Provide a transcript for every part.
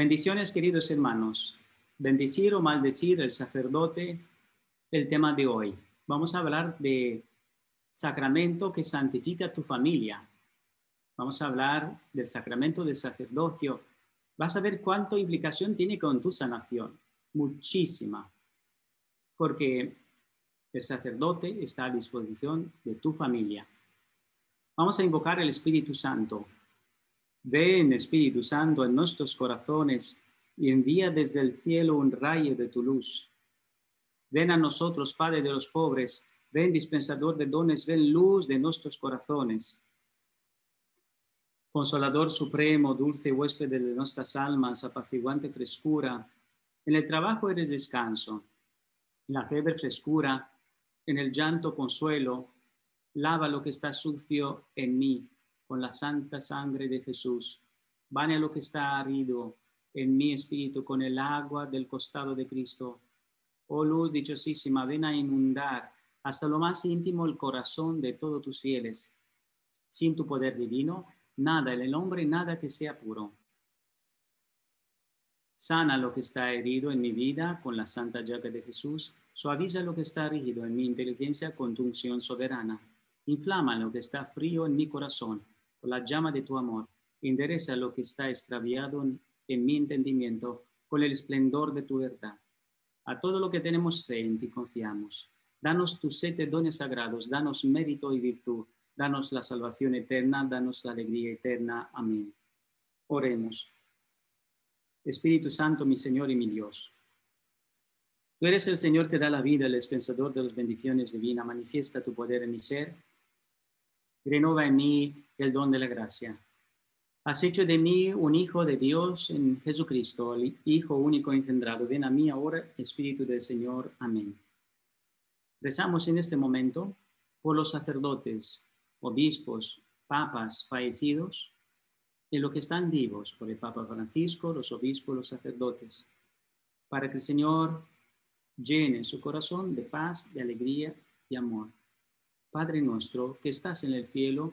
Bendiciones, queridos hermanos. Bendecir o maldecir el sacerdote, el tema de hoy. Vamos a hablar de sacramento que santifica tu familia. Vamos a hablar del sacramento del sacerdocio. Vas a ver cuánto implicación tiene con tu sanación. Muchísima. Porque el sacerdote está a disposición de tu familia. Vamos a invocar el Espíritu Santo. Ven, Espíritu Santo, en nuestros corazones y envía desde el cielo un rayo de tu luz. Ven a nosotros, Padre de los pobres, ven dispensador de dones, ven luz de nuestros corazones. Consolador supremo, dulce huésped de nuestras almas, apaciguante frescura, en el trabajo eres descanso, en la febre frescura, en el llanto consuelo, lava lo que está sucio en mí con la santa sangre de Jesús. Bane lo que está arido en mi espíritu con el agua del costado de Cristo. Oh luz dichosísima, ven a inundar hasta lo más íntimo el corazón de todos tus fieles. Sin tu poder divino, nada en el hombre, nada que sea puro. Sana lo que está herido en mi vida con la santa llaga de Jesús. Suaviza lo que está rígido en mi inteligencia con tu unción soberana. Inflama lo que está frío en mi corazón con la llama de tu amor. Endereza lo que está extraviado en, en mi entendimiento con el esplendor de tu verdad. A todo lo que tenemos fe en ti confiamos. Danos tus siete dones sagrados, danos mérito y virtud, danos la salvación eterna, danos la alegría eterna. Amén. Oremos. Espíritu Santo, mi Señor y mi Dios. Tú eres el Señor que da la vida, el dispensador de las bendiciones divinas. Manifiesta tu poder en mi ser. Renova en mí el don de la gracia. Has hecho de mí un hijo de Dios en Jesucristo, el Hijo único engendrado. Ven a mí ahora, Espíritu del Señor. Amén. Rezamos en este momento por los sacerdotes, obispos, papas fallecidos y los que están vivos, por el Papa Francisco, los obispos, los sacerdotes, para que el Señor llene su corazón de paz, de alegría y amor. Padre nuestro que estás en el cielo,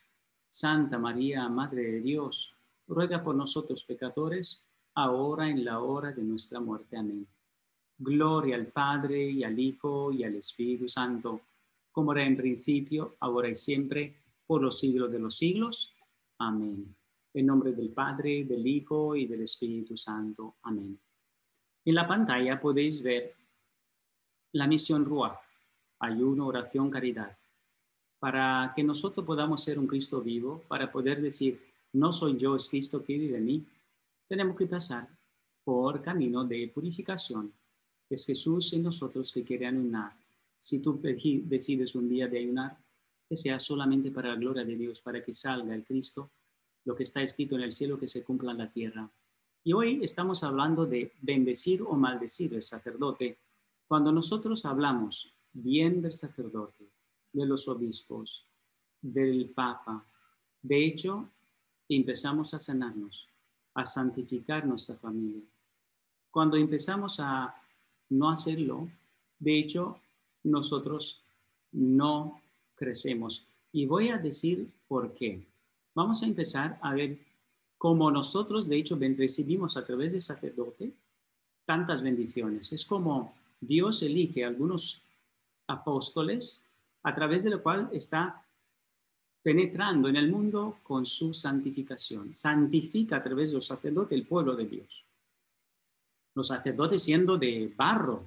Santa María, Madre de Dios, ruega por nosotros pecadores, ahora en la hora de nuestra muerte. Amén. Gloria al Padre y al Hijo y al Espíritu Santo, como era en principio, ahora y siempre, por los siglos de los siglos. Amén. En nombre del Padre, del Hijo y del Espíritu Santo. Amén. En la pantalla podéis ver la misión RUA, ayuno, oración, caridad para que nosotros podamos ser un Cristo vivo, para poder decir, no soy yo, es Cristo que vive en mí, tenemos que pasar por camino de purificación. Es Jesús en nosotros que quiere ayunar. Si tú decides un día de ayunar, que sea solamente para la gloria de Dios, para que salga el Cristo, lo que está escrito en el cielo, que se cumpla en la tierra. Y hoy estamos hablando de bendecir o maldecir el sacerdote. Cuando nosotros hablamos bien del sacerdote, de los obispos, del Papa. De hecho, empezamos a sanarnos, a santificar nuestra familia. Cuando empezamos a no hacerlo, de hecho, nosotros no crecemos. Y voy a decir por qué. Vamos a empezar a ver cómo nosotros, de hecho, recibimos a través del sacerdote tantas bendiciones. Es como Dios elige algunos apóstoles a través de lo cual está penetrando en el mundo con su santificación. Santifica a través de los sacerdotes el pueblo de Dios. Los sacerdotes siendo de barro,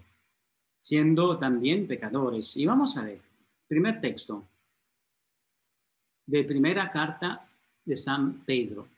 siendo también pecadores. Y vamos a ver, primer texto de primera carta de San Pedro,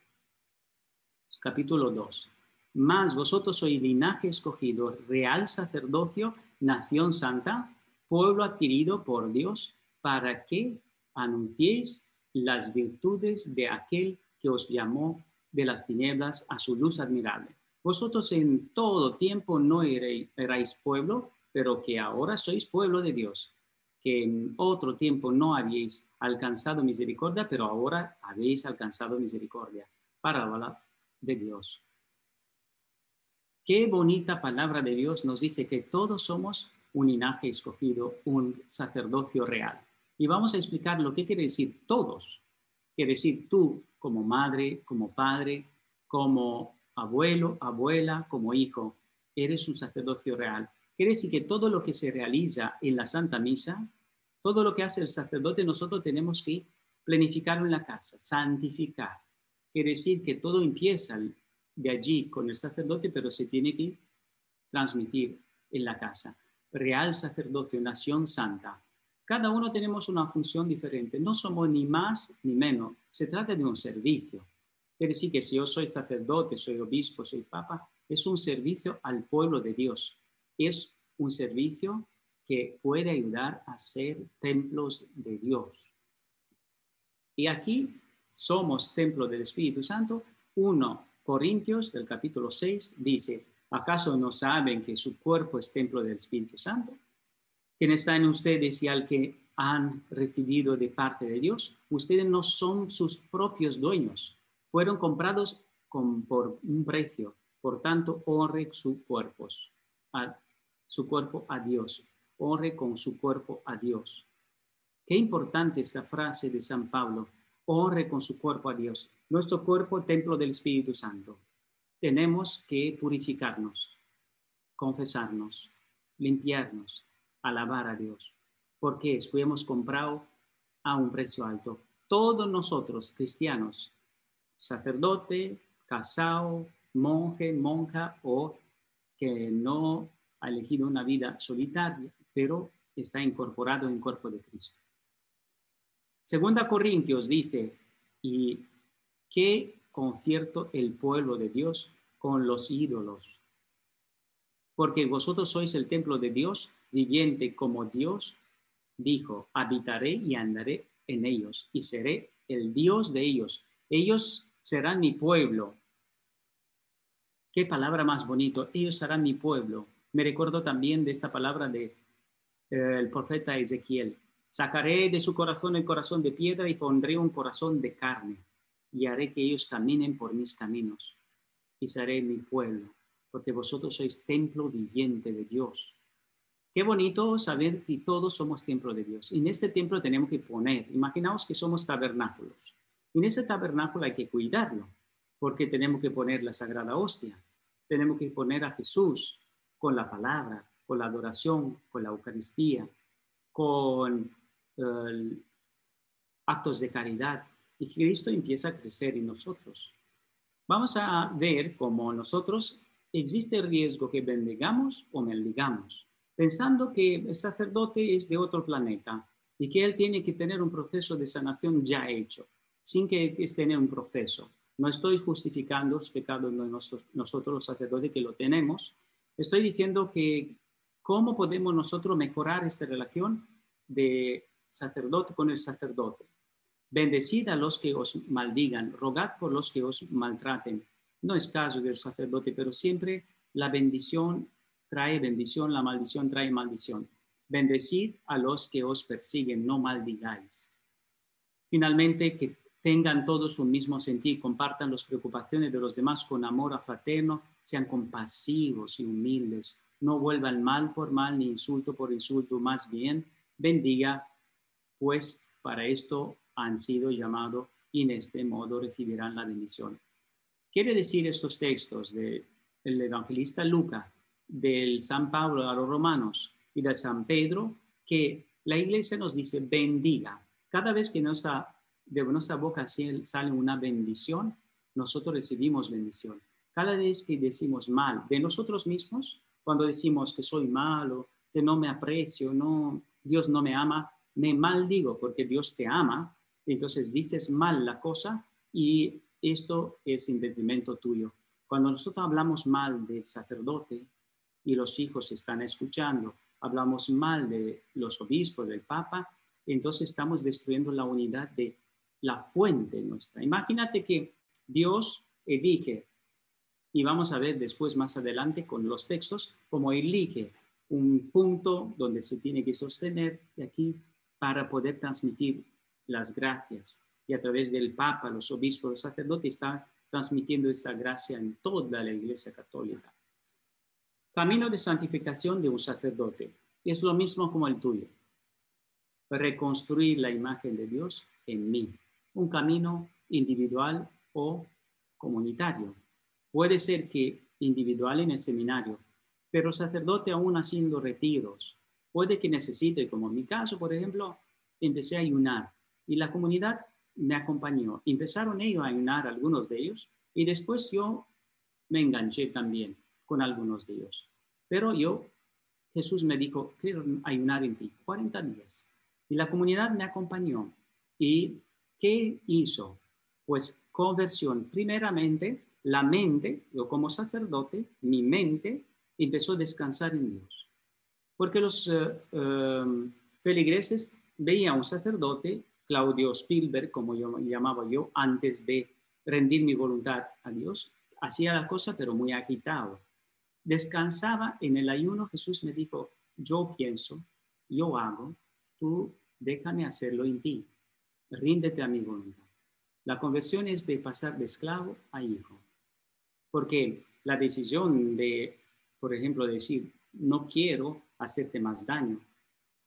capítulo 2. Más vosotros sois linaje escogido, real sacerdocio, nación santa, pueblo adquirido por Dios, para que anunciéis las virtudes de aquel que os llamó de las tinieblas a su luz admirable. Vosotros en todo tiempo no erais pueblo, pero que ahora sois pueblo de Dios, que en otro tiempo no habéis alcanzado misericordia, pero ahora habéis alcanzado misericordia. Parábola de Dios. Qué bonita palabra de Dios nos dice que todos somos un linaje escogido, un sacerdocio real. Y vamos a explicar lo que quiere decir todos. Quiere decir tú como madre, como padre, como abuelo, abuela, como hijo. Eres un sacerdocio real. Quiere decir que todo lo que se realiza en la Santa Misa, todo lo que hace el sacerdote, nosotros tenemos que planificarlo en la casa, santificar. Quiere decir que todo empieza de allí con el sacerdote, pero se tiene que transmitir en la casa. Real sacerdocio, nación santa. Cada uno tenemos una función diferente. No somos ni más ni menos. Se trata de un servicio. Quiere decir que si yo soy sacerdote, soy obispo, soy papa, es un servicio al pueblo de Dios. Es un servicio que puede ayudar a ser templos de Dios. Y aquí somos templo del Espíritu Santo. 1 Corintios del capítulo 6 dice, ¿acaso no saben que su cuerpo es templo del Espíritu Santo? Quien está en ustedes y al que han recibido de parte de Dios, ustedes no son sus propios dueños, fueron comprados por un precio, por tanto honre su cuerpo, a, su cuerpo a Dios, honre con su cuerpo a Dios. Qué importante esta frase de San Pablo, honre con su cuerpo a Dios. Nuestro cuerpo, templo del Espíritu Santo. Tenemos que purificarnos, confesarnos, limpiarnos, alabar a Dios, porque fuimos comprados a un precio alto. Todos nosotros, cristianos, sacerdote, casado, monje, monja o que no ha elegido una vida solitaria, pero está incorporado en el cuerpo de Cristo. Segunda Corintios dice, y qué concierto el pueblo de Dios con los ídolos. Porque vosotros sois el templo de Dios, viviente como Dios dijo, habitaré y andaré en ellos, y seré el Dios de ellos. Ellos serán mi pueblo. Qué palabra más bonito. Ellos serán mi pueblo. Me recuerdo también de esta palabra de eh, profeta Ezequiel. Sacaré de su corazón el corazón de piedra y pondré un corazón de carne y haré que ellos caminen por mis caminos y seré mi pueblo, porque vosotros sois templo viviente de Dios. Qué bonito saber que todos somos templo de Dios. Y en este templo tenemos que poner, imaginaos que somos tabernáculos. En ese tabernáculo hay que cuidarlo, porque tenemos que poner la sagrada hostia, tenemos que poner a Jesús con la palabra, con la adoración, con la Eucaristía, con eh, actos de caridad, y Cristo empieza a crecer en nosotros. Vamos a ver cómo nosotros existe el riesgo que bendigamos o maldigamos, pensando que el sacerdote es de otro planeta y que él tiene que tener un proceso de sanación ya hecho, sin que esté en un proceso. No estoy justificando los pecados de nosotros los sacerdotes que lo tenemos. Estoy diciendo que cómo podemos nosotros mejorar esta relación de sacerdote con el sacerdote. Bendecid a los que os maldigan, rogad por los que os maltraten. No es caso del sacerdote, pero siempre la bendición trae bendición, la maldición trae maldición. Bendecid a los que os persiguen, no maldigáis. Finalmente, que tengan todos un mismo sentir, compartan las preocupaciones de los demás con amor fraterno, sean compasivos y humildes, no vuelvan mal por mal ni insulto por insulto, más bien bendiga, pues para esto han sido llamados y en este modo recibirán la bendición. Quiere decir estos textos del evangelista Luca, del San Pablo a los romanos y de San Pedro, que la iglesia nos dice bendiga. Cada vez que nuestra, de nuestra boca sale una bendición, nosotros recibimos bendición. Cada vez que decimos mal de nosotros mismos, cuando decimos que soy malo, que no me aprecio, no, Dios no me ama, me maldigo porque Dios te ama entonces dices mal la cosa y esto es en tuyo. Cuando nosotros hablamos mal del sacerdote y los hijos están escuchando, hablamos mal de los obispos, del papa, entonces estamos destruyendo la unidad de la fuente nuestra. Imagínate que Dios elige Y vamos a ver después, más adelante, con los textos, cómo elige un punto donde se tiene que sostener aquí para poder transmitir las gracias. Y a través del Papa, los obispos, los sacerdotes están transmitiendo esta gracia en toda la Iglesia Católica. Camino de santificación de un sacerdote es lo mismo como el tuyo. Reconstruir la imagen de Dios en mí. Un camino individual o comunitario. Puede ser que individual en el seminario, pero sacerdote aún haciendo retiros. Puede que necesite, como en mi caso, por ejemplo, empecé a ayunar y la comunidad me acompañó. Empezaron ellos a ayunar, algunos de ellos, y después yo me enganché también con algunos de ellos. Pero yo, Jesús me dijo, quiero ayunar en ti 40 días. Y la comunidad me acompañó. ¿Y qué hizo? Pues conversión. Primeramente, la mente, yo como sacerdote, mi mente empezó a descansar en Dios. Porque los eh, em, feligreses veían a un sacerdote, Claudio Spielberg, como yo llamaba yo, antes de rendir mi voluntad a Dios, hacía la cosa pero muy agitado. Descansaba en el ayuno, Jesús me dijo, yo pienso, yo hago, tú déjame hacerlo en ti, ríndete a mi voluntad. La conversión es de pasar de esclavo a hijo, porque la decisión de, por ejemplo, decir, no quiero hacerte más daño,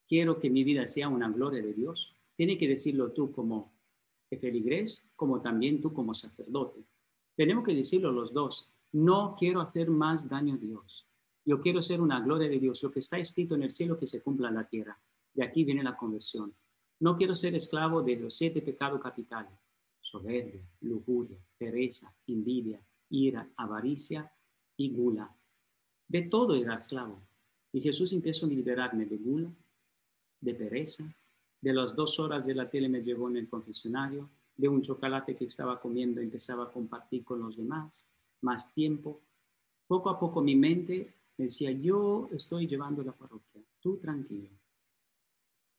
quiero que mi vida sea una gloria de Dios, tiene que decirlo tú como feligrés, como también tú como sacerdote. Tenemos que decirlo los dos. No quiero hacer más daño a Dios. Yo quiero ser una gloria de Dios. Lo que está escrito en el cielo que se cumpla en la tierra. De aquí viene la conversión. No quiero ser esclavo de los siete pecados capitales. Soberbia, lujuria, pereza, envidia, ira, avaricia y gula. De todo era esclavo. Y Jesús empezó a liberarme de gula, de pereza, de las dos horas de la tele me llevó en el confesionario, de un chocolate que estaba comiendo empezaba a compartir con los demás, más tiempo. Poco a poco mi mente decía, yo estoy llevando la parroquia, tú tranquilo.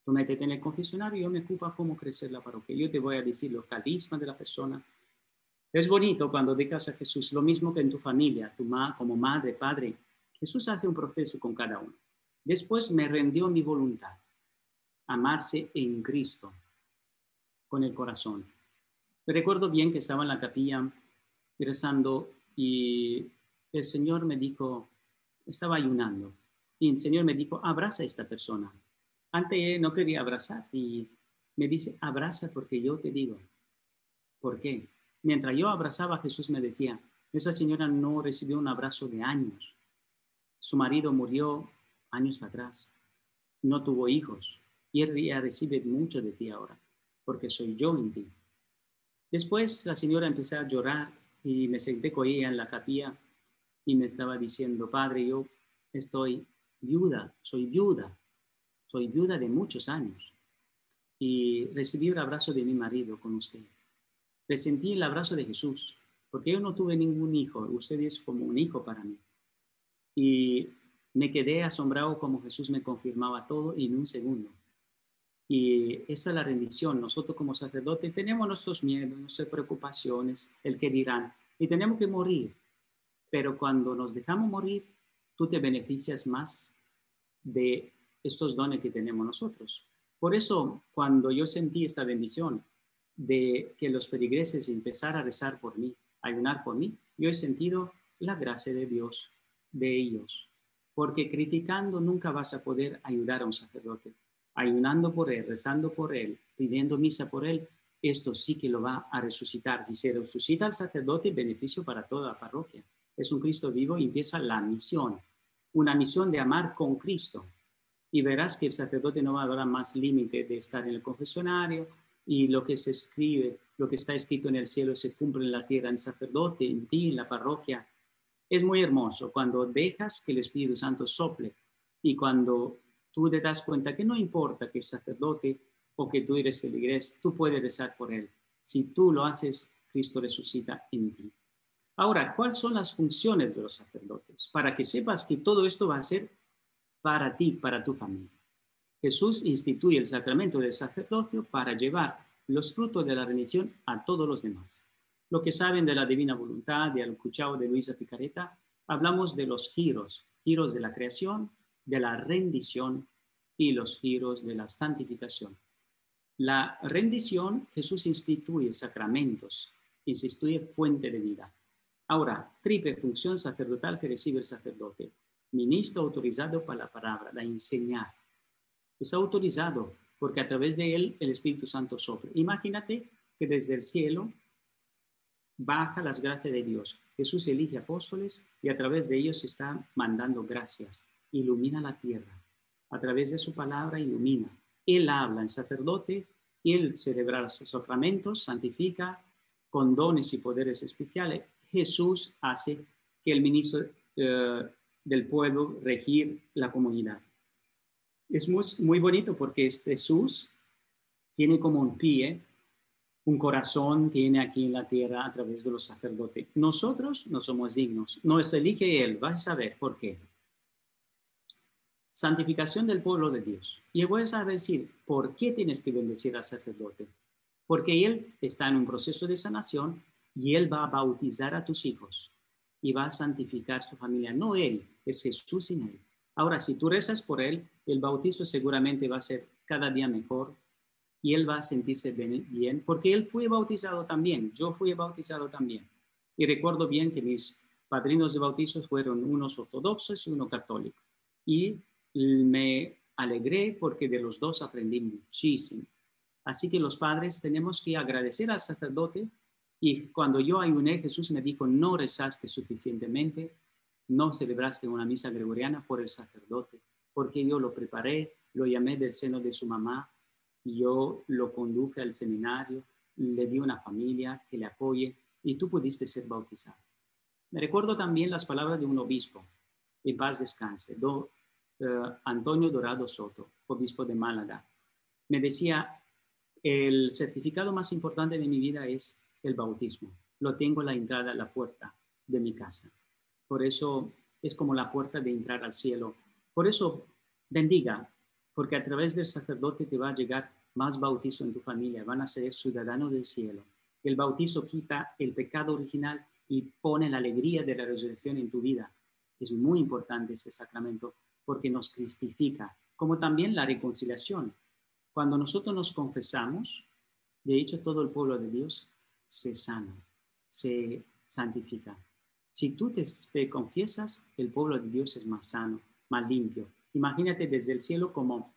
Tú métete en el confesionario, yo me ocupo cómo crecer la parroquia. Yo te voy a decir los carismas de la persona. Es bonito cuando dejas a Jesús, lo mismo que en tu familia, tu ma como madre, padre. Jesús hace un proceso con cada uno. Después me rendió mi voluntad amarse en Cristo con el corazón. recuerdo bien que estaba en la capilla rezando y el Señor me dijo, estaba ayunando, y el Señor me dijo, abraza a esta persona. Antes no quería abrazar y me dice, abraza porque yo te digo. ¿Por qué? Mientras yo abrazaba, Jesús me decía, esa señora no recibió un abrazo de años. Su marido murió años atrás. No tuvo hijos y ya recibe mucho de ti ahora, porque soy yo en ti. Después la señora empezó a llorar y me senté con ella en la capilla y me estaba diciendo, Padre, yo estoy viuda, soy viuda, soy viuda de muchos años. Y recibí el abrazo de mi marido con usted. Presentí el abrazo de Jesús, porque yo no tuve ningún hijo, usted es como un hijo para mí. Y me quedé asombrado como Jesús me confirmaba todo en un segundo. Y esta es la rendición. Nosotros como sacerdotes tenemos nuestros miedos, nuestras preocupaciones, el que dirán, y tenemos que morir. Pero cuando nos dejamos morir, tú te beneficias más de estos dones que tenemos nosotros. Por eso, cuando yo sentí esta bendición de que los peligreses empezaran a rezar por mí, ayunar por mí, yo he sentido la gracia de Dios de ellos. Porque criticando nunca vas a poder ayudar a un sacerdote ayunando por él, rezando por él, pidiendo misa por él, esto sí que lo va a resucitar. Si se resucita al sacerdote, beneficio para toda la parroquia. Es un Cristo vivo y empieza la misión, una misión de amar con Cristo. Y verás que el sacerdote no va a dar más límite de estar en el confesionario y lo que se escribe, lo que está escrito en el cielo se cumple en la tierra, en el sacerdote, en ti, en la parroquia. Es muy hermoso cuando dejas que el Espíritu Santo sople y cuando tú te das cuenta que no importa que es sacerdote o que tú eres feligrés, tú puedes rezar por él. Si tú lo haces, Cristo resucita en ti. Ahora, ¿cuáles son las funciones de los sacerdotes? Para que sepas que todo esto va a ser para ti, para tu familia. Jesús instituye el sacramento del sacerdocio para llevar los frutos de la remisión a todos los demás. Lo que saben de la divina voluntad, de Alcuchao, de Luisa Picareta, hablamos de los giros, giros de la creación, de la rendición y los giros de la santificación. La rendición, Jesús instituye sacramentos, instituye fuente de vida. Ahora, triple función sacerdotal que recibe el sacerdote. Ministro autorizado para la palabra, la enseñar. Es autorizado porque a través de él el Espíritu Santo sopla. Imagínate que desde el cielo baja las gracias de Dios. Jesús elige apóstoles y a través de ellos está mandando gracias. Ilumina la tierra. A través de su palabra ilumina. Él habla, el sacerdote, él celebra los sacramentos, santifica con dones y poderes especiales. Jesús hace que el ministro eh, del pueblo regir la comunidad. Es muy, muy bonito porque Jesús tiene como un pie, un corazón tiene aquí en la tierra a través de los sacerdotes. Nosotros no somos dignos, nos elige Él, vas a saber por qué santificación del pueblo de Dios. Y voy a decir, ¿por qué tienes que bendecir al sacerdote? Porque él está en un proceso de sanación y él va a bautizar a tus hijos y va a santificar su familia. No él, es Jesús en él. Ahora, si tú rezas por él, el bautizo seguramente va a ser cada día mejor y él va a sentirse bien, porque él fue bautizado también, yo fui bautizado también. Y recuerdo bien que mis padrinos de bautizo fueron unos ortodoxos y uno católico. Y me alegré porque de los dos aprendí muchísimo. Así que los padres tenemos que agradecer al sacerdote y cuando yo ayuné, Jesús me dijo, no rezaste suficientemente, no celebraste una misa gregoriana por el sacerdote, porque yo lo preparé, lo llamé del seno de su mamá, yo lo conduje al seminario, le di una familia que le apoye y tú pudiste ser bautizado. Me recuerdo también las palabras de un obispo, en paz descanse, do, Antonio Dorado Soto, obispo de Málaga. Me decía, el certificado más importante de mi vida es el bautismo. Lo tengo a la entrada, a la puerta de mi casa. Por eso es como la puerta de entrar al cielo. Por eso bendiga, porque a través del sacerdote te va a llegar más bautizo en tu familia, van a ser ciudadanos del cielo. El bautizo quita el pecado original y pone la alegría de la resurrección en tu vida. Es muy importante ese sacramento porque nos cristifica, como también la reconciliación. Cuando nosotros nos confesamos, de hecho todo el pueblo de Dios se sana, se santifica. Si tú te, confiesas, el pueblo de Dios es más sano, más limpio. Imagínate desde el cielo como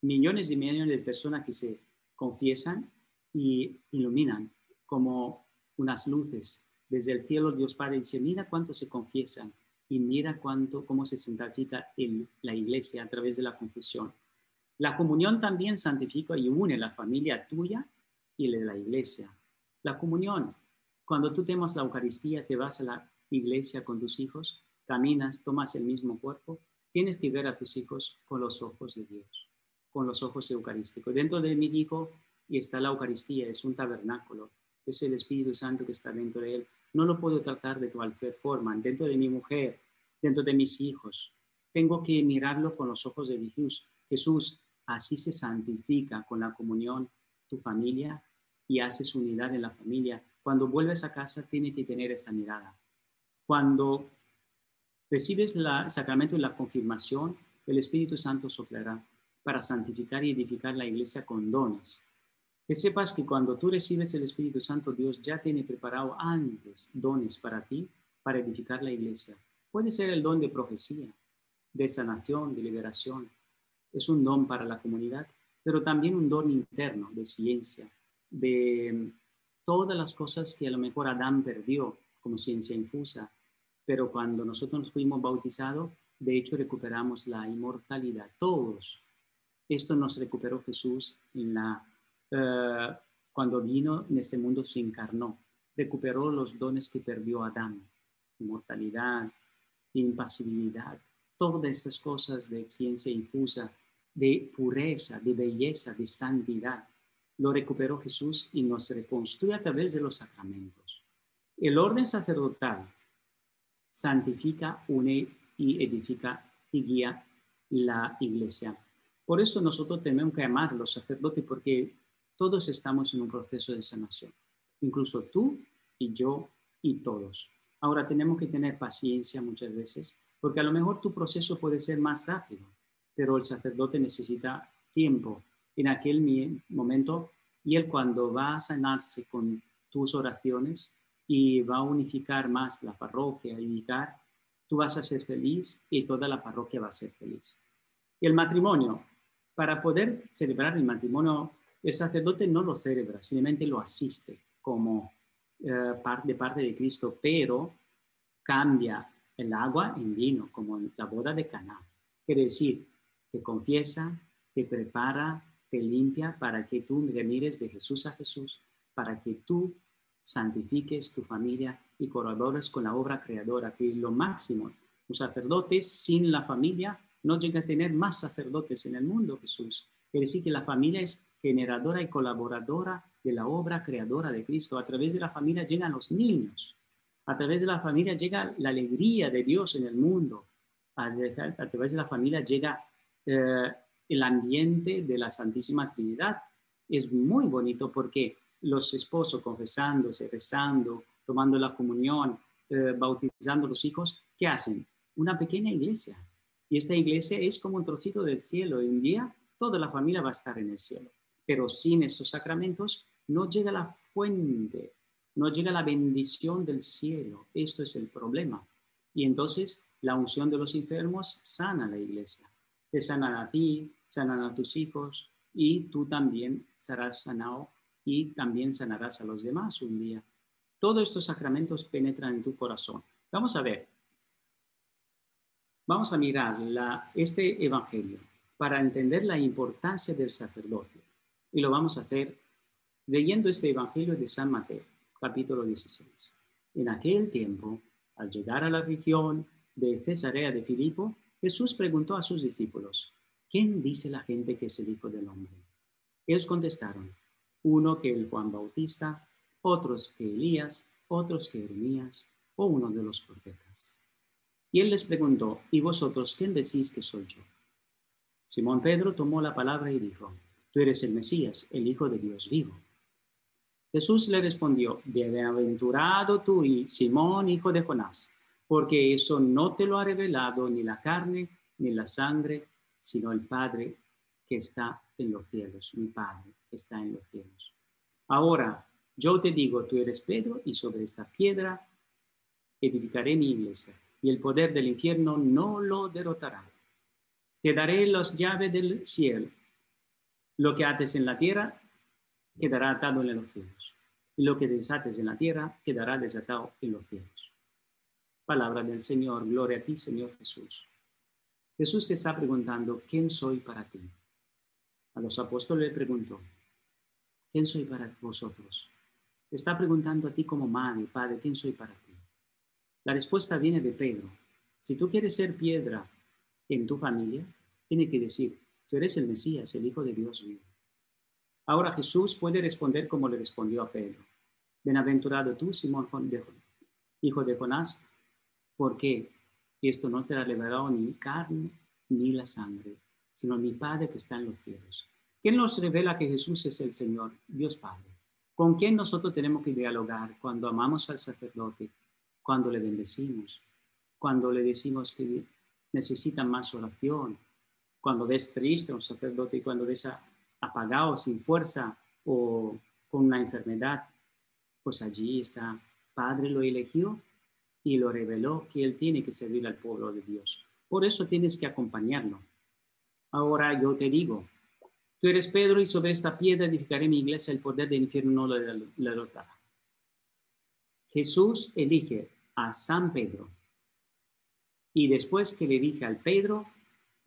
millones y millones de personas que se confiesan y iluminan como unas luces. Desde el cielo Dios Padre dice, mira cuántos se confiesan, y mira cuánto, cómo se santifica en la iglesia a través de la confesión. La comunión también santifica y une la familia tuya y la de la iglesia. La comunión, cuando tú temas la Eucaristía, te vas a la iglesia con tus hijos, caminas, tomas el mismo cuerpo, tienes que ver a tus hijos con los ojos de Dios, con los ojos eucarísticos. Dentro de mi hijo y está la Eucaristía, es un tabernáculo, es el Espíritu Santo que está dentro de él no lo puedo tratar de cualquier forma, dentro de mi mujer, dentro de mis hijos. Tengo que mirarlo con los ojos de Jesús. Jesús, así se santifica con la comunión tu familia y haces unidad en la familia. Cuando vuelves a casa, tienes que tener esta mirada. Cuando recibes el sacramento de la confirmación, el Espíritu Santo soplará para santificar y edificar la iglesia con dones que sepas que cuando tú recibes el Espíritu Santo, Dios ya tiene preparado antes dones para ti, para edificar la iglesia. Puede ser el don de profecía, de sanación, de liberación. Es un don para la comunidad, pero también un don interno de ciencia, de todas las cosas que a lo mejor Adán perdió como ciencia infusa, pero cuando nosotros fuimos bautizados, de hecho recuperamos la inmortalidad. Todos. Esto nos recuperó Jesús en la eh, cuando vino en este mundo se encarnó, recuperó los dones que perdió Adán, inmortalidad, impasibilidad, todas estas cosas de ciencia infusa, de pureza, de belleza, de santidad. Lo recuperó Jesús y nos reconstruye a través de los sacramentos. El orden sacerdotal santifica, une y edifica y guía la iglesia. Por eso nosotros tenemos que amar a los sacerdotes porque todos estamos en un proceso de sanación. Incluso tú y yo y todos. Ahora tenemos que tener paciencia muchas veces, porque a lo mejor tu proceso puede ser más rápido, pero el sacerdote necesita tiempo en aquel momento y él cuando va a sanarse con tus oraciones y va a unificar más la parroquia, indicar, tú vas a ser feliz y toda la parroquia va a ser feliz. Y el matrimonio, para poder celebrar el matrimonio, el sacerdote no lo celebra, simplemente lo asiste como eh, de parte de Cristo, pero cambia el agua en vino, como en la boda de Caná. Quiere decir, te confiesa, te prepara, te limpia para que tú mires de Jesús a Jesús, para que tú santifiques tu familia y colabores con la obra creadora, que lo máximo. Un sacerdote sin la familia no llega a tener más sacerdotes en el mundo, Jesús. Quiere decir que la familia es generadora y colaboradora de la obra creadora de Cristo. A través de la familia llegan los niños. A través de la familia llega la alegría de Dios en el mundo. A, través de la familia llega eh, el ambiente de la Santísima Trinidad. Es muy bonito porque los esposos confesándose, rezando, tomando la comunión, eh, bautizando los hijos, ¿qué hacen? Una pequeña iglesia. Y esta iglesia es como un trocito del cielo. Un día toda la familia va a estar en el cielo. Pero sin estos sacramentos no llega la fuente, no llega la bendición del cielo. Esto es el problema. Y entonces la unción de los enfermos sana la iglesia. Te sanan a ti, sanan a tus hijos y tú también serás sanado y también sanarás a los demás un día. Todos estos sacramentos penetran en tu corazón. Vamos a ver. Vamos a mirar este evangelio para entender la importancia del sacerdote. Y lo vamos a hacer leyendo este evangelio de San Mateo, capítulo 16. En aquel tiempo, al llegar a la región de Cesarea de Filipo, Jesús preguntó a sus discípulos, ¿quién dice la gente que es el Hijo del Hombre? Ellos contestaron, uno que el Juan Bautista, otros que Elías, otros que Jeremías o uno de los profetas. Y él les preguntó, ¿y vosotros quién decís que soy yo? Simón Pedro tomó la palabra y dijo, tú eres el Mesías, el Hijo de Dios vivo. Jesús le respondió, bienaventurado tú y Simón, hijo de Jonás, porque eso no te lo ha revelado ni la carne ni la sangre, sino el Padre que está en los cielos, mi Padre está en los cielos. Ahora, yo te digo, tú eres Pedro, y sobre esta piedra edificaré mi iglesia, y el poder del infierno no lo derrotará. Te daré las llaves del cielo. Lo que ates en la tierra quedará atado en los cielos, y lo que desates en la tierra quedará desatado en los cielos. Palabra del Señor, gloria a ti, Señor Jesús. Jesús te está preguntando, ¿quién soy para ti? A los apóstoles le preguntó, ¿quién soy para vosotros? está preguntando a ti como madre, padre, ¿quién soy para ti? La respuesta viene de Pedro. Si tú quieres ser piedra en tu familia, tiene que decir, tú eres el Mesías, el Hijo de Dios vivo. Ahora Jesús puede responder como le respondió a Pedro. Bienaventurado tú, Simón, hijo de Jonás, porque esto no te ha revelado ni carne ni la sangre, sino mi Padre que está en los cielos. ¿Quién nos revela que Jesús es el Señor? Dios Padre. ¿Con quién nosotros tenemos que dialogar cuando amamos al sacerdote, cuando le bendecimos, cuando le decimos que necesita más oración, cuando ves triste un sacerdote y cuando ves apagado, sin fuerza o con una enfermedad? Pues allí está. Padre lo eligió y lo reveló que él tiene que servir al pueblo de Dios. Por eso tienes que acompañarlo. Ahora yo te digo, Tú eres Pedro y sobre esta piedra edificaré mi iglesia, el poder del infierno no la derrotará. Jesús elige a San Pedro y después que le elige al Pedro,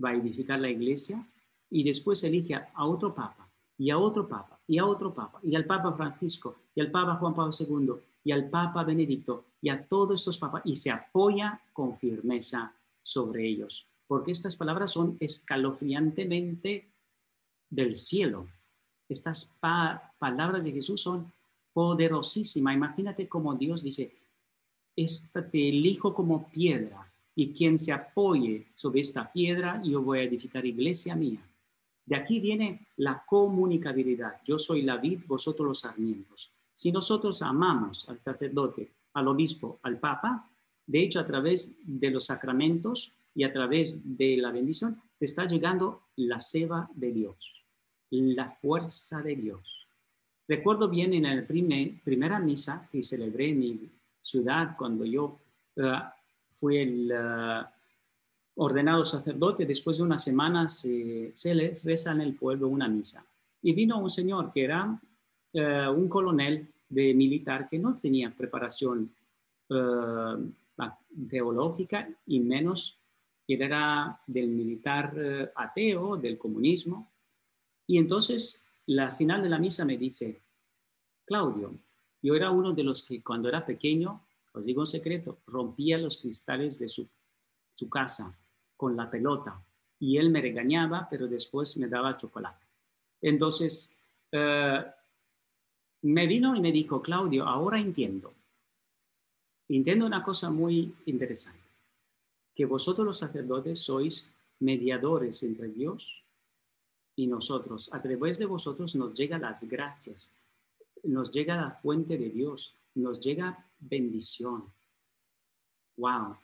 va a edificar la iglesia y después elige a otro papa y a otro papa y a otro papa y al papa Francisco y al papa Juan Pablo II y al papa Benedicto y a todos estos papas y se apoya con firmeza sobre ellos porque estas palabras son escalofriantemente del cielo. Estas palabras de Jesús son poderosísimas. Imagínate como Dios dice, esta te elijo como piedra y quien se apoye sobre esta piedra, yo voy a edificar iglesia mía. De aquí viene la comunicabilidad. Yo soy la vid, vosotros los sarmientos. Si nosotros amamos al sacerdote, al obispo, al papa, de hecho a través de los sacramentos y a través de la bendición, te está llegando la ceba de Dios, la fuerza de Dios. Recuerdo bien en la primera misa que celebré en mi ciudad cuando yo uh, fui el uh, ordenado sacerdote, después de una semana se, se le reza en el pueblo una misa. Y vino un señor que era uh, un coronel de militar que no tenía preparación teológica y menos era del militar ateo, del comunismo. Y entonces la final de la misa me dice, Claudio, yo era uno de los que cuando era pequeño, os digo un secreto, rompía los cristales de su, casa con la pelota y él me regañaba, pero después me daba chocolate. Entonces, eh, me vino y me dijo, Claudio, ahora entiendo. Entiendo una cosa muy interesante, que vosotros los sacerdotes sois mediadores entre Dios y nosotros. A través de vosotros nos llegan las gracias, nos llega la fuente de Dios, nos llega bendición. Wow.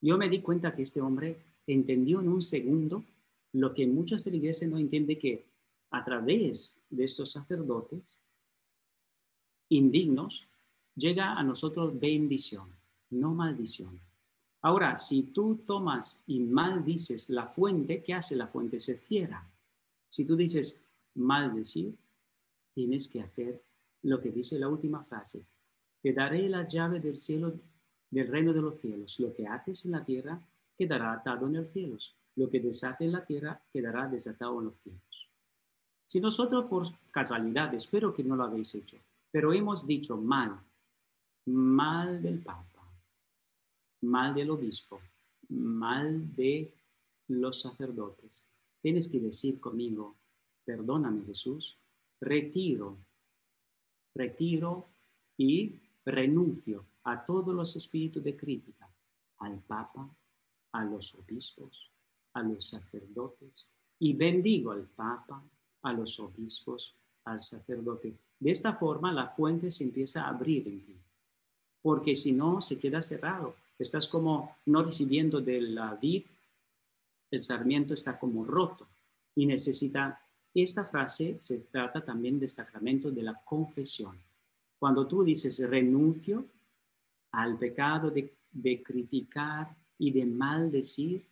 Yo me di cuenta que este hombre entendió en un segundo lo que muchos feligreses no entienden que a través de estos sacerdotes indignos llega a nosotros bendición, no maldición. Ahora, si tú tomas y maldices la fuente, ¿qué hace la fuente? Se cierra. Si tú dices maldecir, tienes que hacer lo que dice la última frase. Te daré la llave del cielo, del reino de los cielos. Lo que ates en la tierra quedará atado en los cielos. Lo que desate en la tierra quedará desatado en los cielos. Si nosotros por casualidad, espero que no lo habéis hecho, pero hemos dicho mal, mal del Papa, mal del obispo, mal de los sacerdotes, Tienes que decir conmigo, perdóname Jesús, retiro, retiro y renuncio a todos los espíritus de crítica, al Papa, a los obispos, a los sacerdotes, y bendigo al Papa, a los obispos, al sacerdote. De esta forma la fuente se empieza a abrir en ti, porque si no se queda cerrado. Estás como no recibiendo de la vid el sarmiento está como roto y necesita, esta frase se trata también del sacramento de la confesión. Cuando tú dices renuncio al pecado de, criticar y de maldecir,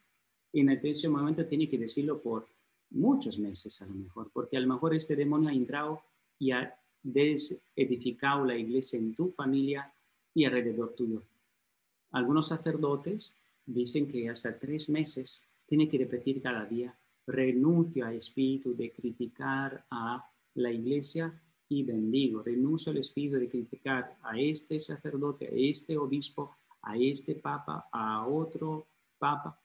en ese momento tiene que decirlo por muchos meses a lo mejor, porque a lo mejor este demonio ha entrado y ha desedificado la iglesia en tu familia y alrededor tuyo. Algunos sacerdotes dicen que hasta tres meses tiene que repetir cada día, renuncio al espíritu de criticar a la iglesia y bendigo, renuncio al espíritu de criticar a este sacerdote, a este obispo, a este papa, a otro papa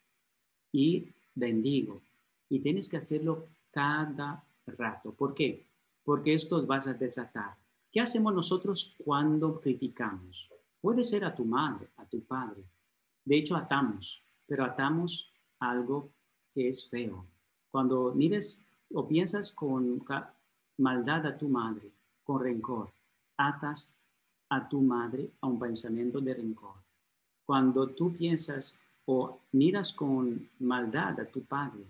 y bendigo. Y tienes que hacerlo cada rato. ¿Por qué? Porque esto vas a desatar. ¿Qué hacemos nosotros cuando criticamos? Puede ser a tu madre, a tu padre. De hecho, atamos, pero atamos algo que es feo. Cuando mires o piensas con maldad a tu madre, con rencor, atas a tu madre a un pensamiento de rencor. Cuando tú piensas o miras con maldad a tu padre,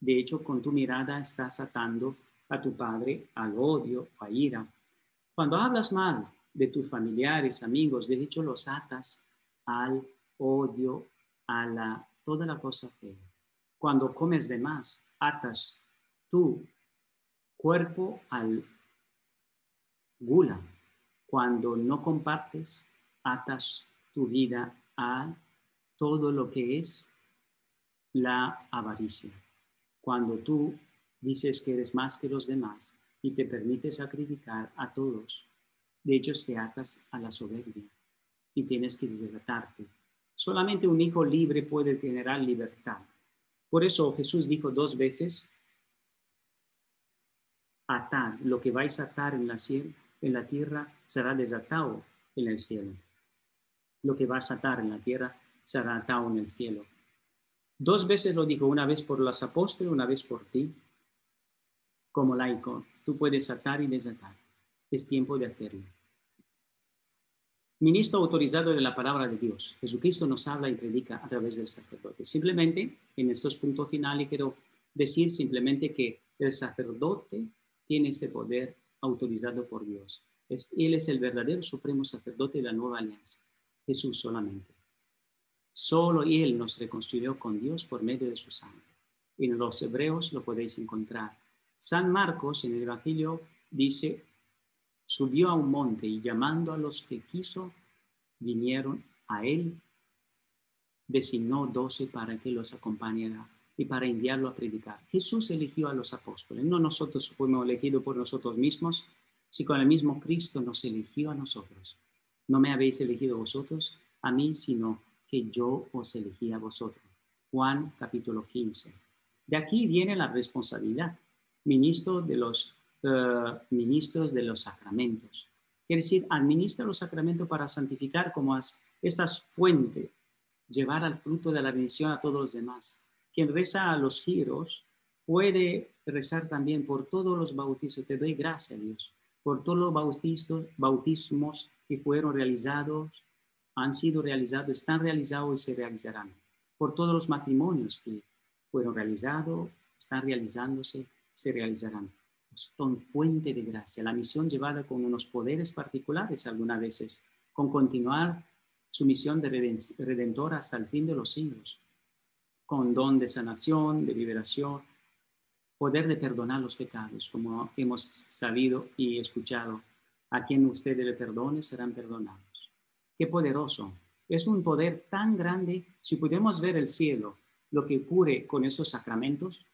de hecho con tu mirada estás atando a tu padre al odio, a ira. Cuando hablas mal de tus familiares, amigos, de hecho los atas al odio, a la toda la cosa fea. Cuando comes de más, atas tu cuerpo al gula. Cuando no compartes, atas tu vida a todo lo que es la avaricia. Cuando tú dices que eres más que los demás y te permites criticar a todos, de hecho te atas a la soberbia y tienes que desatarte Solamente un hijo libre puede generar libertad. Por eso Jesús dijo dos veces, atar, lo que vais a atar en la, en la tierra será desatado en el cielo. Lo que vas a atar en la tierra será atado en el cielo. Dos veces lo dijo, una vez por los apóstoles, una vez por ti. Como laico, tú puedes atar y desatar. es tiempo de hacerlo. Ministro autorizado de la palabra de Dios. Jesucristo nos habla y predica a través del sacerdote. Simplemente, en estos puntos finales, quiero decir simplemente que el sacerdote tiene este poder autorizado por Dios. Es, él es el verdadero supremo sacerdote de la nueva alianza. Jesús solamente. Solo Él nos reconstruyó con Dios por medio de su sangre. En los hebreos lo podéis encontrar. San Marcos en el Evangelio dice, subió a un monte y llamando a los que quiso, vinieron a Él, designó doce para que los acompañara y para enviarlo a predicar. Jesús eligió a los apóstoles, no nosotros fuimos elegidos por nosotros mismos, si con el mismo Cristo nos eligió a nosotros. No me habéis elegido vosotros a mí, sino que yo os elegí a vosotros. Juan capítulo 15. De aquí viene la responsabilidad, ministro de los eh, ministros de los sacramentos. Quiere decir, administra los sacramentos para santificar como esas fuentes, llevar al fruto de la bendición a todos los demás. Quien reza a los giros puede rezar también por todos los bautizos. Te doy gracias, Dios, por todos los bautismos, bautismos que fueron realizados han sido realizados, están realizados y se realizarán. Por todos los matrimonios que fueron realizados, están realizándose, se realizarán. Son fuente de gracia. La misión llevada con unos poderes particulares algunas veces, con continuar su misión de redentor hasta el fin de los siglos, con don de sanación, de liberación, poder de perdonar los pecados, como hemos sabido y escuchado. A quien ustedes le perdone serán perdonados. Qué poderoso. Es un poder tan grande. Si podemos ver el cielo, lo que ocurre con esos sacramentos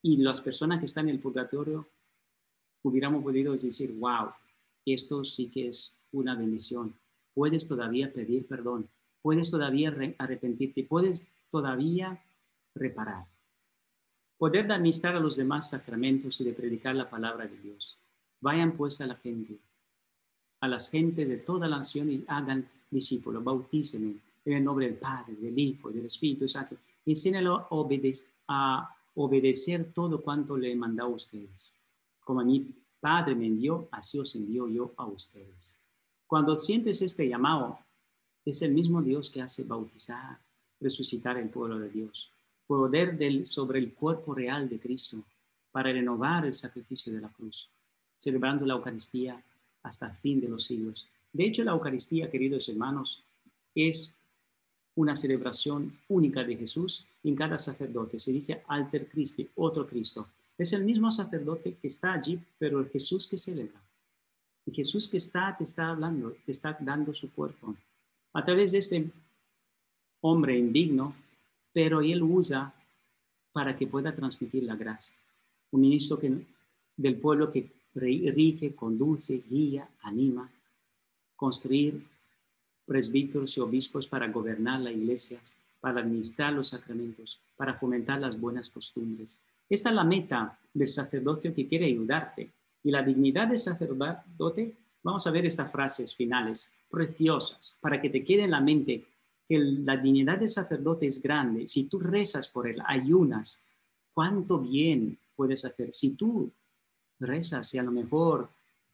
y las personas que están en el purgatorio, hubiéramos podido decir, wow, esto sí que es una bendición. Puedes todavía pedir perdón, puedes todavía arrepentirte, puedes todavía reparar. Poder de administrar a los demás sacramentos y de predicar la palabra de Dios. Vayan pues a la gente, a las gentes de toda la nación y hagan discípulos, bautícenme en el nombre del Padre, del Hijo y del Espíritu Santo. Enséñalo a, obedecer todo cuanto le he mandado a ustedes. Como a mi Padre me envió, así os envío yo a ustedes. Cuando sientes este llamado, es el mismo Dios que hace bautizar, resucitar el pueblo de Dios, poder sobre el cuerpo real de Cristo para renovar el sacrificio de la cruz, celebrando la Eucaristía hasta el fin de los siglos de hecho, la Eucaristía, queridos hermanos, es una celebración única de Jesús en cada sacerdote. Se dice alter Christi, otro Cristo. Es el mismo sacerdote que está allí, pero el Jesús que celebra. El Jesús que está, te está hablando, te está dando su cuerpo. A través de este hombre indigno, pero él usa para que pueda transmitir la gracia. Un ministro del pueblo que rige, conduce, guía, anima, construir presbíteros y obispos para gobernar la iglesia, para administrar los sacramentos, para fomentar las buenas costumbres. Esta es la meta del sacerdocio que quiere ayudarte. Y la dignidad del sacerdote, vamos a ver estas frases finales, preciosas, para que te quede en la mente que la dignidad del sacerdote es grande. Si tú rezas por él, ayunas, cuánto bien puedes hacer. Si tú rezas y a lo mejor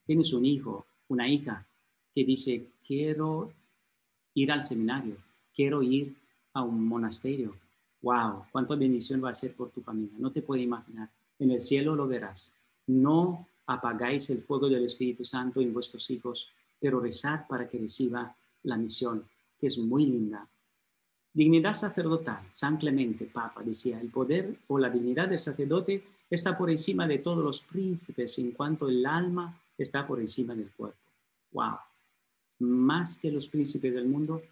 tienes un hijo, una hija, que dice, quiero ir al seminario, quiero ir a un monasterio. ¡Wow! ¿Cuánta bendición va a ser por tu familia? No te puedes imaginar. En el cielo lo verás. No apagáis el fuego del Espíritu Santo en vuestros hijos, pero rezad para que reciba la misión, que es muy linda. Dignidad sacerdotal, San Clemente, Papa, decía, el poder o la dignidad del sacerdote está por encima de todos los príncipes en cuanto el alma está por encima del cuerpo. ¡Wow! más que los príncipes del mundo,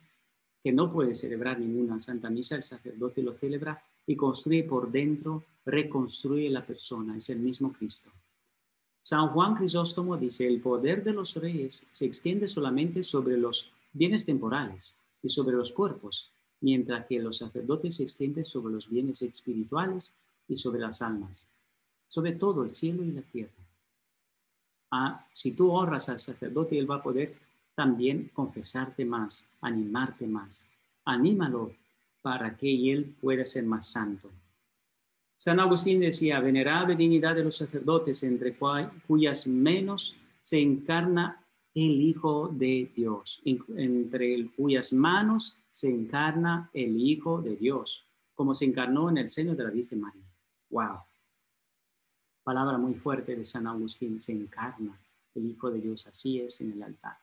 que no puede celebrar ninguna Santa Misa, el sacerdote lo celebra y construye por dentro, reconstruye la persona, es el mismo Cristo. San Juan Crisóstomo dice, el poder de los reyes se extiende solamente sobre los bienes temporales y sobre los cuerpos, mientras que los sacerdotes se extienden sobre los bienes espirituales y sobre las almas, sobre todo el cielo y la tierra. Ah, si tú honras al sacerdote, él va a poder también confesarte más, animarte más. Anímalo para que él pueda ser más santo. San Agustín decía, venerable dignidad de los sacerdotes, entre cuyas menos se encarna el Hijo de Dios, entre cuyas manos se encarna el Hijo de Dios, como se encarnó en el seno de la Virgen María. ¡Wow! Palabra muy fuerte de San Agustín, se encarna el Hijo de Dios, así es en el altar.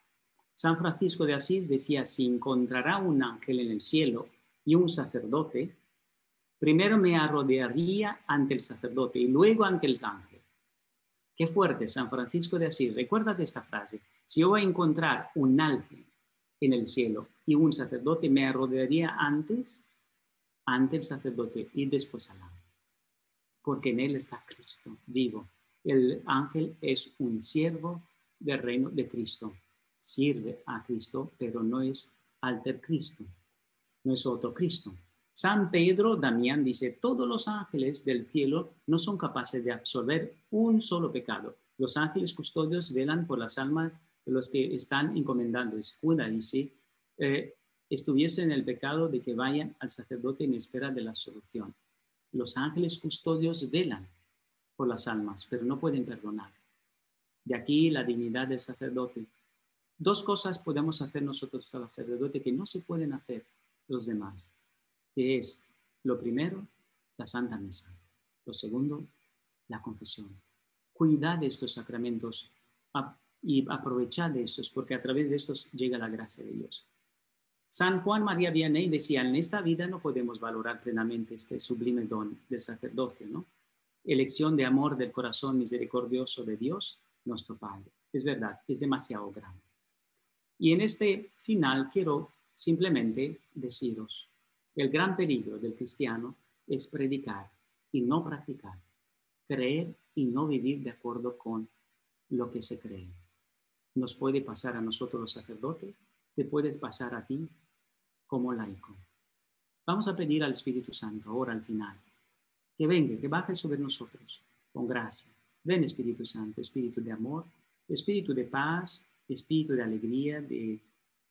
San Francisco de Asís decía, si encontrará un ángel en el cielo y un sacerdote, primero me arrodearía ante el sacerdote y luego ante el ángel. Qué fuerte, San Francisco de Asís. Recuérdate esta frase. Si yo voy a encontrar un ángel en el cielo y un sacerdote, me arrodearía antes ante el sacerdote y después al ángel. Porque en él está Cristo vivo. El ángel es un siervo del reino de Cristo. Sirve a Cristo, pero no es alter Cristo. No es otro Cristo. San Pedro Damián dice, todos los ángeles del cielo no son capaces de absorber un solo pecado. Los ángeles custodios velan por las almas los que están encomendando. Escuda dice, eh, en el pecado de que vayan al sacerdote en espera de la solución. Los ángeles custodios velan por las almas, pero no pueden perdonar. De aquí la dignidad del sacerdote. Dos cosas podemos hacer nosotros al sacerdote que no se pueden hacer los demás que es lo primero, la Santa Misa. Lo segundo, la confesión. Cuidad de estos sacramentos y aprovechad de estos, porque a través de estos llega la gracia de Dios. San Juan María Vianney decía, en esta vida no podemos valorar plenamente este sublime don del sacerdocio, ¿no? Elección de amor del corazón misericordioso de Dios, nuestro Padre. Es verdad, es demasiado grande. Y en este final quiero simplemente deciros, el gran peligro del cristiano es predicar y no practicar, creer y no vivir de acuerdo con lo que se cree. Nos puede pasar a nosotros los sacerdotes, te puedes pasar a ti como laico. Vamos a pedir al Espíritu Santo ahora al final, que venga, que baje sobre nosotros con gracia. Ven Espíritu Santo, Espíritu de amor, Espíritu de paz, Espíritu de alegría, de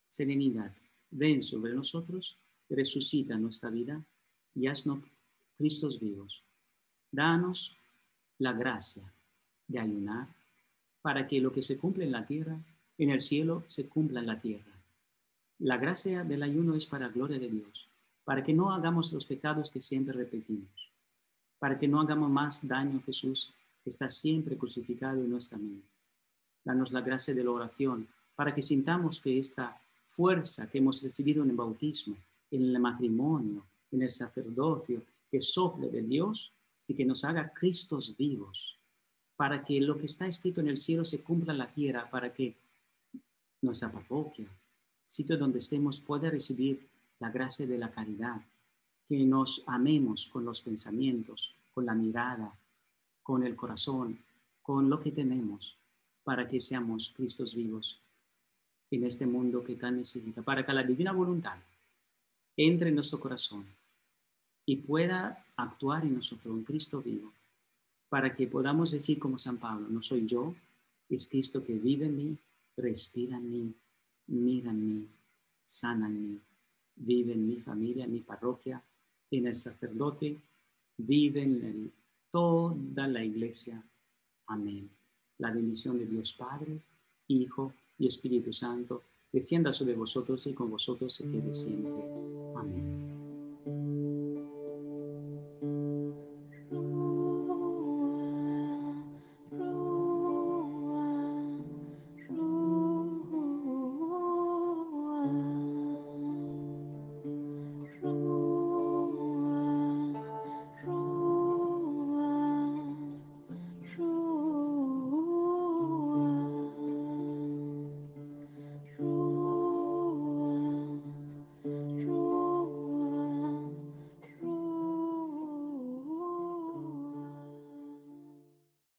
serenidad. Ven sobre nosotros resucita nuestra vida y haznos Cristos vivos. Danos la gracia de ayunar para que lo que se cumple en la tierra, en el cielo, se cumpla en la tierra. La gracia del ayuno es para gloria de Dios, para que no hagamos los pecados que siempre repetimos, para que no hagamos más daño a Jesús, que está siempre crucificado en nuestra mente. Danos la gracia de la oración, para que sintamos que esta fuerza que hemos recibido en el bautismo, en el matrimonio, en el sacerdocio, que sople de Dios y que nos haga Cristos vivos, para que lo que está escrito en el cielo se cumpla en la tierra, para que nuestra parroquia, sitio donde estemos, pueda recibir la gracia de la caridad, que nos amemos con los pensamientos, con la mirada, con el corazón, con lo que tenemos, para que seamos Cristos vivos en este mundo que tan necesita, para que la divina voluntad entre en nuestro corazón y pueda actuar en nosotros, un Cristo vivo, para que podamos decir como San Pablo, no soy yo, es Cristo que vive en mí, respira en mí, mira en mí, sana en mí, vive en mi familia, en mi parroquia, en el sacerdote, vive en toda la iglesia. Amén. La bendición de Dios Padre, Hijo y Espíritu Santo descienda sobre vosotros y con vosotros se quede siempre. Amén.